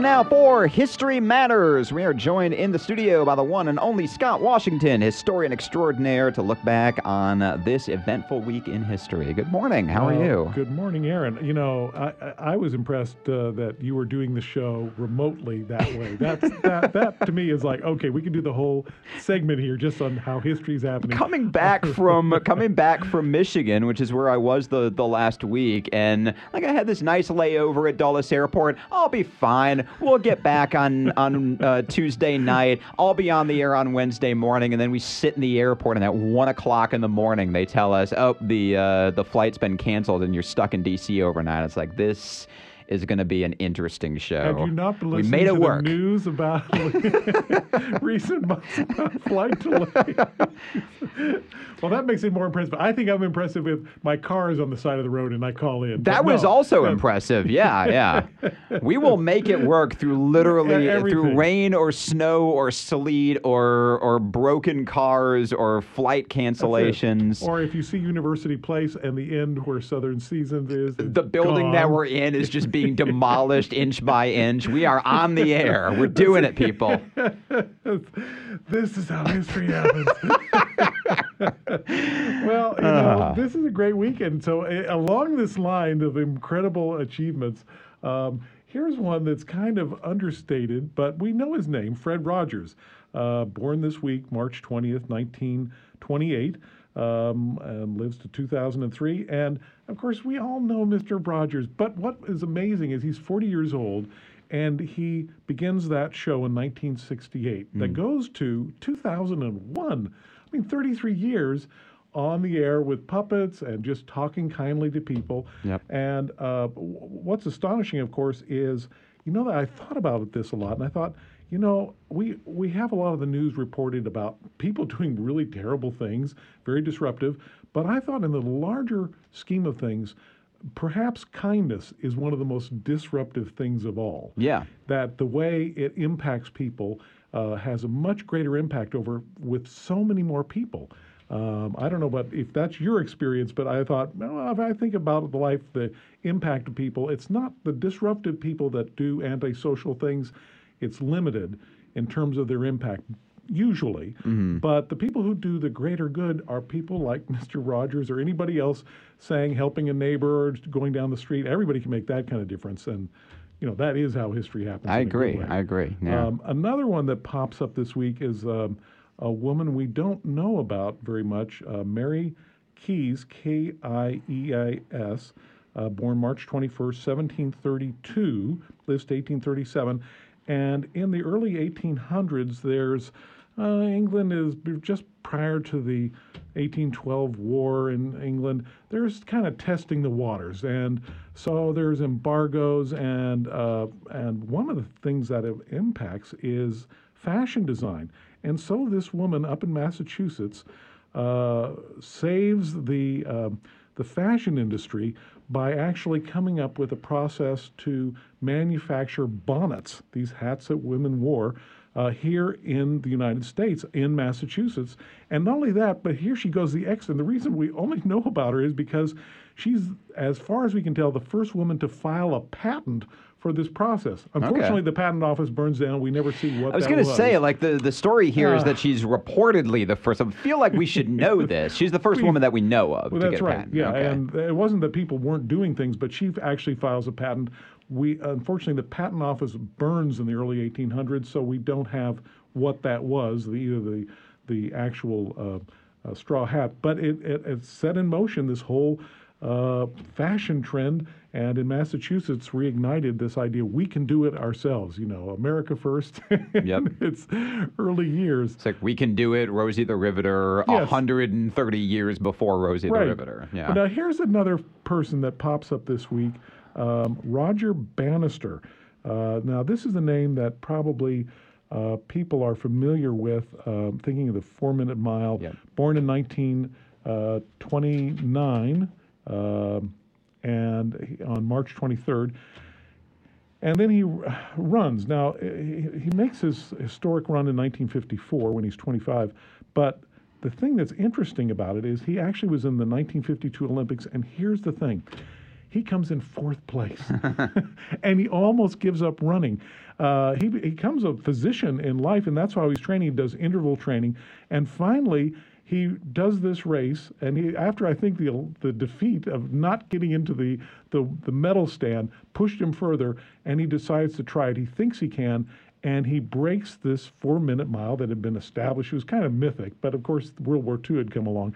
Now for History Matters. We are joined in the studio by the one and only Scott Washington, historian extraordinaire, to look back on uh, this eventful week in history. Good morning. How are Well, you? Good morning, Aaron. You know, I, I was impressed uh, that you were doing the show remotely that way. That's that that to me is like okay, we can do the whole segment here just on how history's happening. Coming back from coming back from Michigan, which is where I was the, the last week, and like I had this nice layover at Dulles Airport. I'll be fine. We'll get back on on uh, Tuesday night. I'll be on the air on Wednesday morning, and then we sit in the airport, and at one o'clock in the morning, they tell us, "Oh, the uh, the flight's been canceled, and you're stuck in D.C. overnight." It's like this is going to be an interesting show. Have you not been we listening made it to work. the news about recent months about flight delay? well, that makes it more impressive. I think I'm impressive if my car is on the side of the road and I call in. That was no, also impressive. Yeah, yeah. We will make it work through literally E- through rain or snow or sleet or or broken cars or flight cancellations. Or if you see University Place and the end where Southern Seasons is, the building that we're in is just being demolished inch by inch. We are on the air. We're doing it, people. this is how history happens. well, you know, Ah. this is a great weekend. So, uh, along this line of incredible achievements, um, here's one that's kind of understated, but we know his name Fred Rogers. Uh, born this week, March 20th, 1928. Um, and lives to 2003. And of course, we all know Mr. Rogers. But what is amazing is he's 40 years old and he begins that show in 1968 Hmm. that goes to 2001. I mean, 33 years on the air with puppets and just talking kindly to people. Yep. And uh, w- what's astonishing, of course, is you know that I thought about this a lot, and I thought, you know, we we have a lot of the news reported about people doing really terrible things, very disruptive. But I thought, in the larger scheme of things, perhaps kindness is one of the most disruptive things of all Yeah. that the way it impacts people uh, has a much greater impact over with so many more people. Um, I don't know what if that's your experience, but I thought, well, if I think about the life, the impact of people, it's not the disruptive people that do antisocial things. It's limited in terms of their impact, usually. But the people who do the greater good are people like Mr. Rogers or anybody else saying, helping a neighbor or going down the street. Everybody can make that kind of difference. And, you know, that is how history happens. I in a good agree. I agree. Yeah. Um, another one that pops up this week is um, a woman we don't know about very much, uh, Mary Kies, K I E I S, uh, born March 21st, 1732, lives to 1837. And in the early 1800s, there's uh, England is just prior to the 1812 war in England. There's kind of testing the waters, and so there's embargoes, and uh, and one of the things that it impacts is fashion design. And so this woman up in Massachusetts uh, saves the uh, the fashion industry by actually coming up with a process to manufacture bonnets, these hats that women wore, uh, here in the United States, in Massachusetts. And not only that, but here she goes the X. And the reason we only know about her is because she's, as far as we can tell, the first woman to file a patent for this process. Unfortunately, the patent office burns down. We never see what I was going to say, like the, the story here is Ah. that she's reportedly the first. I feel like we should know this. She's the first We- woman that we know of Well, to get a right. patent. Yeah, Okay. and it wasn't that people weren't doing things, but she actually files a patent. We unfortunately the patent office burns in the early 1800s, so we don't have what that was, the, either the the actual uh, uh, straw hat, but it, it it set in motion this whole uh, fashion trend, and in Massachusetts reignited this idea we can do it ourselves. You know, America first. Yep. it's early years. It's like we can do it, Rosie the Riveter, Yes. 130 years before Rosie Right. the Riveter. Yeah. But now here's another person that pops up this week, um, Roger Bannister. Uh, now this is a name that probably uh, people are familiar with, um, thinking of the Four-Minute Mile. Yep. Born in 1929, um, and he- on March 23rd. And then he r- runs. Now, he, he makes his historic run in 1954 when he's 25. But the thing that's interesting about it is he actually was in the 1952 Olympics. And here's the thing he comes in fourth place, and he almost gives up running. Uh, he becomes a physician in life, and that's why he's training. He does interval training, and finally he does this race, and he after I think the the defeat of not getting into the the, the medal stand pushed him further, and he decides to try it. He thinks he can, and he breaks this four minute mile that had been established. It was kind of mythic, but of course World War II had come along.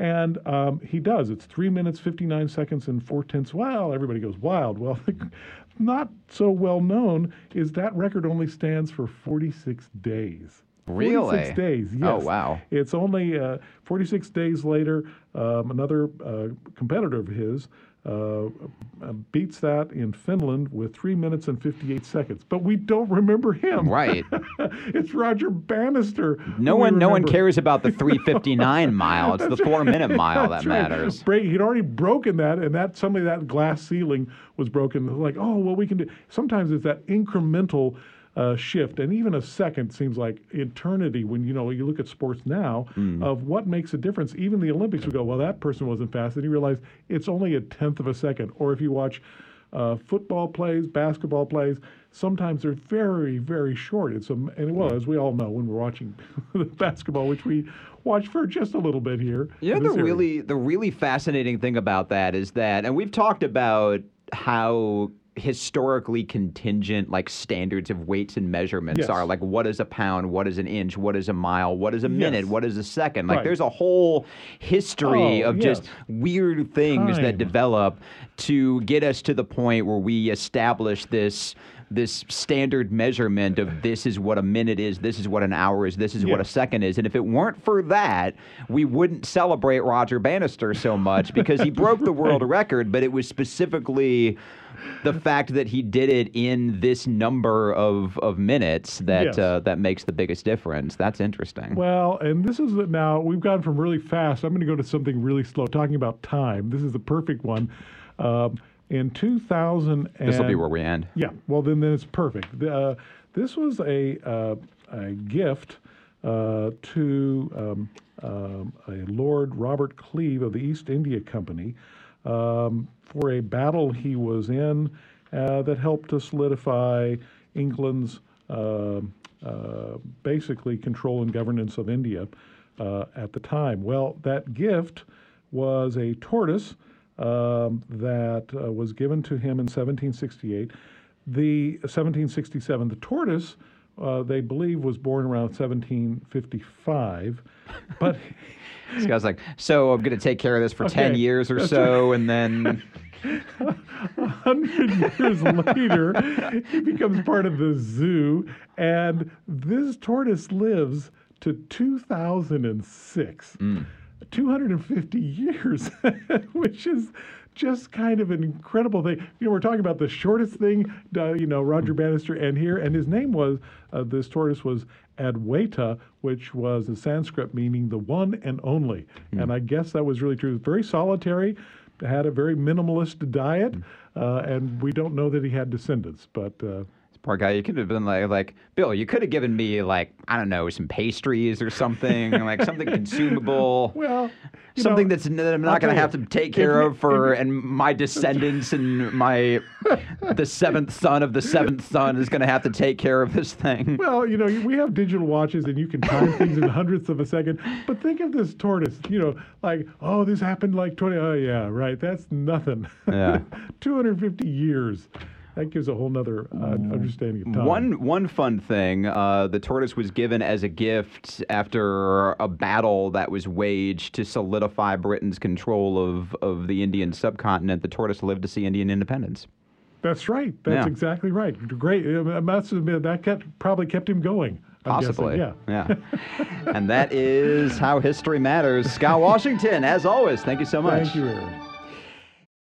And um, he does. It's three minutes, 59 seconds, and four tenths. Well, everybody goes wild. Well, not so well known is that record only stands for 46 days. Really? 46 days, yes. Oh, wow. It's only uh, 46 days later, um, another uh, competitor of his uh, beats that in Finland with three minutes and 58 seconds. But we don't remember him. Right. it's Roger Bannister. No one, no one cares about the 359 mile. It's the four minute mile that That's right. matters. Break, he'd already broken that, and that suddenly that glass ceiling was broken. Like, oh, well, we can do. Sometimes it's that incremental uh, shift, and even a second seems like eternity when you know you look at sports now Mm. of what makes a difference. Even the Olympics would go, well, that person wasn't fast, and you realize it's only a tenth of a second. Or if you watch. Uh, football plays, basketball plays. Sometimes they're very, very short. It's a, and well, as we all know, when we're watching basketball, which we watch for just a little bit here. Yeah, the really the really fascinating thing about that is that, and we've talked about how historically contingent like standards of weights and measurements Yes. are like what is a pound what is an inch what is a mile what is a minute Yes. what is a second like Right. there's a whole history Oh, of just weird things Time. that develop to get us to the point where we establish this this standard measurement of this is what a minute is, this is what an hour is, this is what a second is. And if it weren't for that, we wouldn't celebrate Roger Bannister so much because he broke the world record, but it was specifically the fact that he did it in this number of, of minutes that Yes. uh, that makes the biggest difference. That's interesting. Well, and this is now we've gone from really fast. I'm going to go to something really slow. Talking about time, this is the perfect one. Um, in 2000, this will be where we end. Yeah, well then, then it's perfect. The, Uh, this was a uh, a gift uh, to um, um, a Lord Robert Clive of the East India Company um, for a battle he was in uh, that helped to solidify England's um uh, basically control and governance of India uh, at the time. Well, that gift was a tortoise um, that uh, was given to him in 1768. The 1767, the tortoise, uh, they believe, was born around 1755, but This guy's like, so I'm going to take care of this for 10 years or so, and then. a hundred years later, he becomes part of the zoo, and this tortoise lives to 2006. 250 years, which is just kind of an incredible thing. You know, we're talking about the shortest thing, uh, you know, Roger Bannister, and here, and his name was, uh, this tortoise was Adwaita, which was a Sanskrit meaning the one and only. And I guess that was really true. Very solitary, had a very minimalist diet, uh, and we don't know that he had descendants, but. Poor guy, you could have been like, like Bill, you could have given me like I don't know some pastries or something, like something consumable, well, something know, that's that I'm not going to have to take care of for, if and my descendants and my the seventh son of the seventh son is going to have to take care of this thing. Well, you know, we have digital watches and you can time things in hundredths of a second. But think of this tortoise, you know, like, oh, this happened like 20. Oh, yeah, right. That's nothing. Yeah. 250 years. That gives a whole nother uh, understanding of time. One one fun thing, uh, the tortoise was given as a gift after a battle that was waged to solidify Britain's control of, of the Indian subcontinent. The tortoise lived to see Indian independence. That's right. That's Yeah. exactly right. Great. Must admit, that kept, probably kept him going. I'm guessing. Possibly. Yeah. Yeah. and that is how history matters. Scott Washington, as always, thank you so much. Thank you, Aaron.